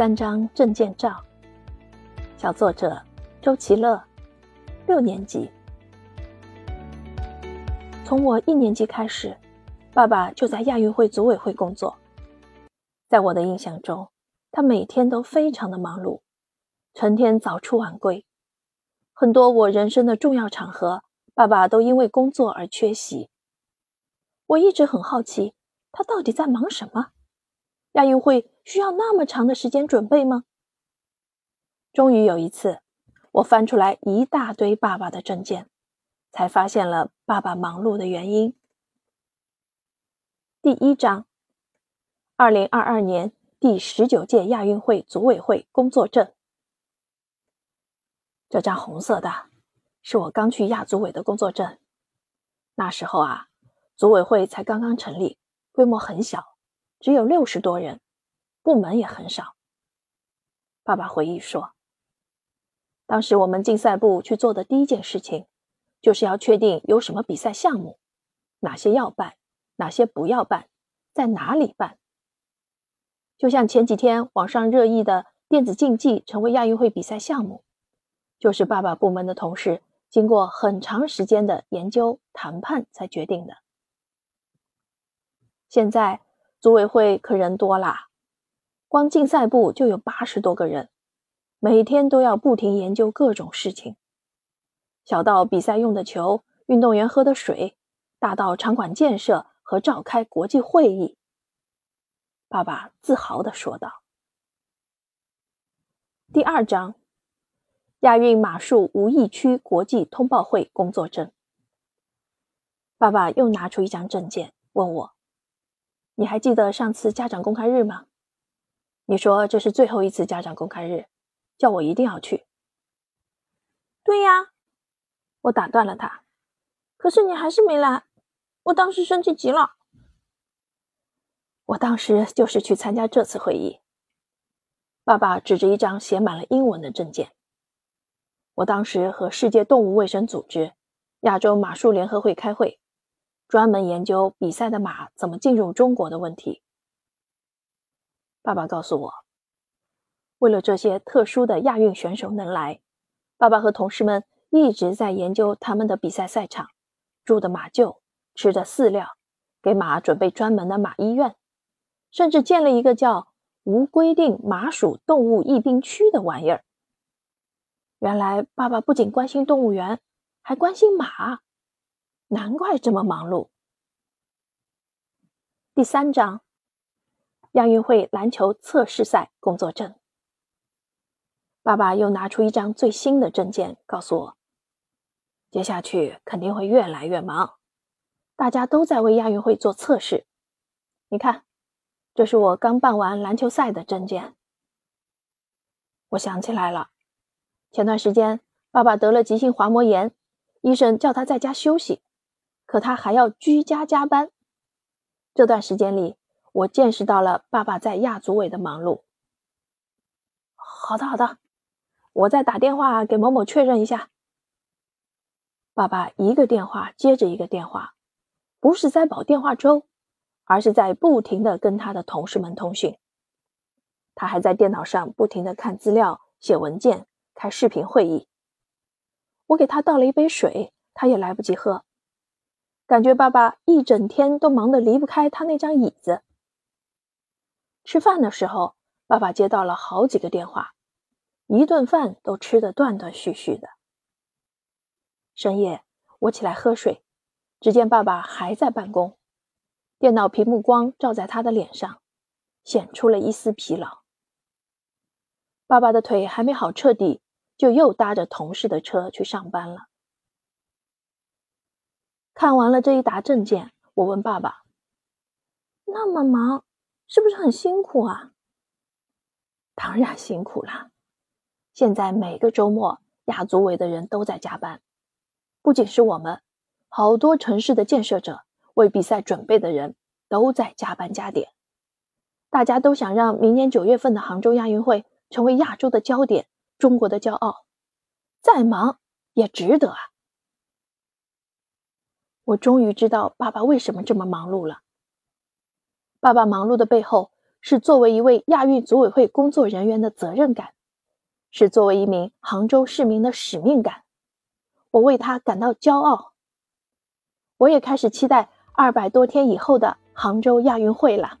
三张证件照，小作者周其乐，六年级。从我一年级开始，爸爸就在亚运会组委会工作。在我的印象中，他每天都非常的忙碌，成天早出晚归，很多我人生的重要场合，爸爸都因为工作而缺席。我一直很好奇，他到底在忙什么？亚运会需要那么长的时间准备吗？终于有一次，我翻出来一大堆爸爸的证件，才发现了爸爸忙碌的原因。第一章：二零二二年第十九届亚运会组委会工作证。这张红色的，是我刚去亚组委的工作证。那时候啊，组委会才刚刚成立，规模很小。只有六十多人，部门也很少。爸爸回忆说：“当时我们竞赛部去做的第一件事情，就是要确定有什么比赛项目，哪些要办，哪些不要办，在哪里办。就像前几天网上热议的电子竞技成为亚运会比赛项目，就是爸爸部门的同事经过很长时间的研究谈判才决定的。现在。”组委会可人多啦，光竞赛部就有八十多个人，每天都要不停研究各种事情，小到比赛用的球、运动员喝的水，大到场馆建设和召开国际会议。爸爸自豪地说道。第二章，亚运马术无疫区国际通报会工作证。爸爸又拿出一张证件，问我。你还记得上次家长公开日吗？你说这是最后一次家长公开日，叫我一定要去。对呀，我打断了他。可是你还是没来，我当时生气极了。我当时就是去参加这次会议。爸爸指着一张写满了英文的证件。我当时和世界动物卫生组织、亚洲马术联合会开会。专门研究比赛的马怎么进入中国的问题。爸爸告诉我，为了这些特殊的亚运选手能来，爸爸和同事们一直在研究他们的比赛赛场、住的马厩、吃的饲料，给马准备专门的马医院，甚至建了一个叫“无规定马属动物疫病区”的玩意儿。原来，爸爸不仅关心动物园，还关心马。难怪这么忙碌。第三章，亚运会篮球测试赛工作证。爸爸又拿出一张最新的证件，告诉我，接下去肯定会越来越忙，大家都在为亚运会做测试。你看，这是我刚办完篮球赛的证件。我想起来了，前段时间爸爸得了急性滑膜炎，医生叫他在家休息。可他还要居家加班。这段时间里，我见识到了爸爸在亚组委的忙碌。好的，好的，我再打电话给某某确认一下。爸爸一个电话接着一个电话，不是在保电话粥，而是在不停的跟他的同事们通讯。他还在电脑上不停的看资料、写文件、开视频会议。我给他倒了一杯水，他也来不及喝。感觉爸爸一整天都忙得离不开他那张椅子。吃饭的时候，爸爸接到了好几个电话，一顿饭都吃得断断续续的。深夜，我起来喝水，只见爸爸还在办公，电脑屏幕光照在他的脸上，显出了一丝疲劳。爸爸的腿还没好彻底，就又搭着同事的车去上班了。看完了这一沓证件，我问爸爸：“那么忙，是不是很辛苦啊？”“当然辛苦啦！现在每个周末，亚组委的人都在加班，不仅是我们，好多城市的建设者、为比赛准备的人都在加班加点。大家都想让明年九月份的杭州亚运会成为亚洲的焦点，中国的骄傲。再忙也值得啊！”我终于知道爸爸为什么这么忙碌了。爸爸忙碌的背后，是作为一位亚运组委会工作人员的责任感，是作为一名杭州市民的使命感。我为他感到骄傲。我也开始期待二百多天以后的杭州亚运会了。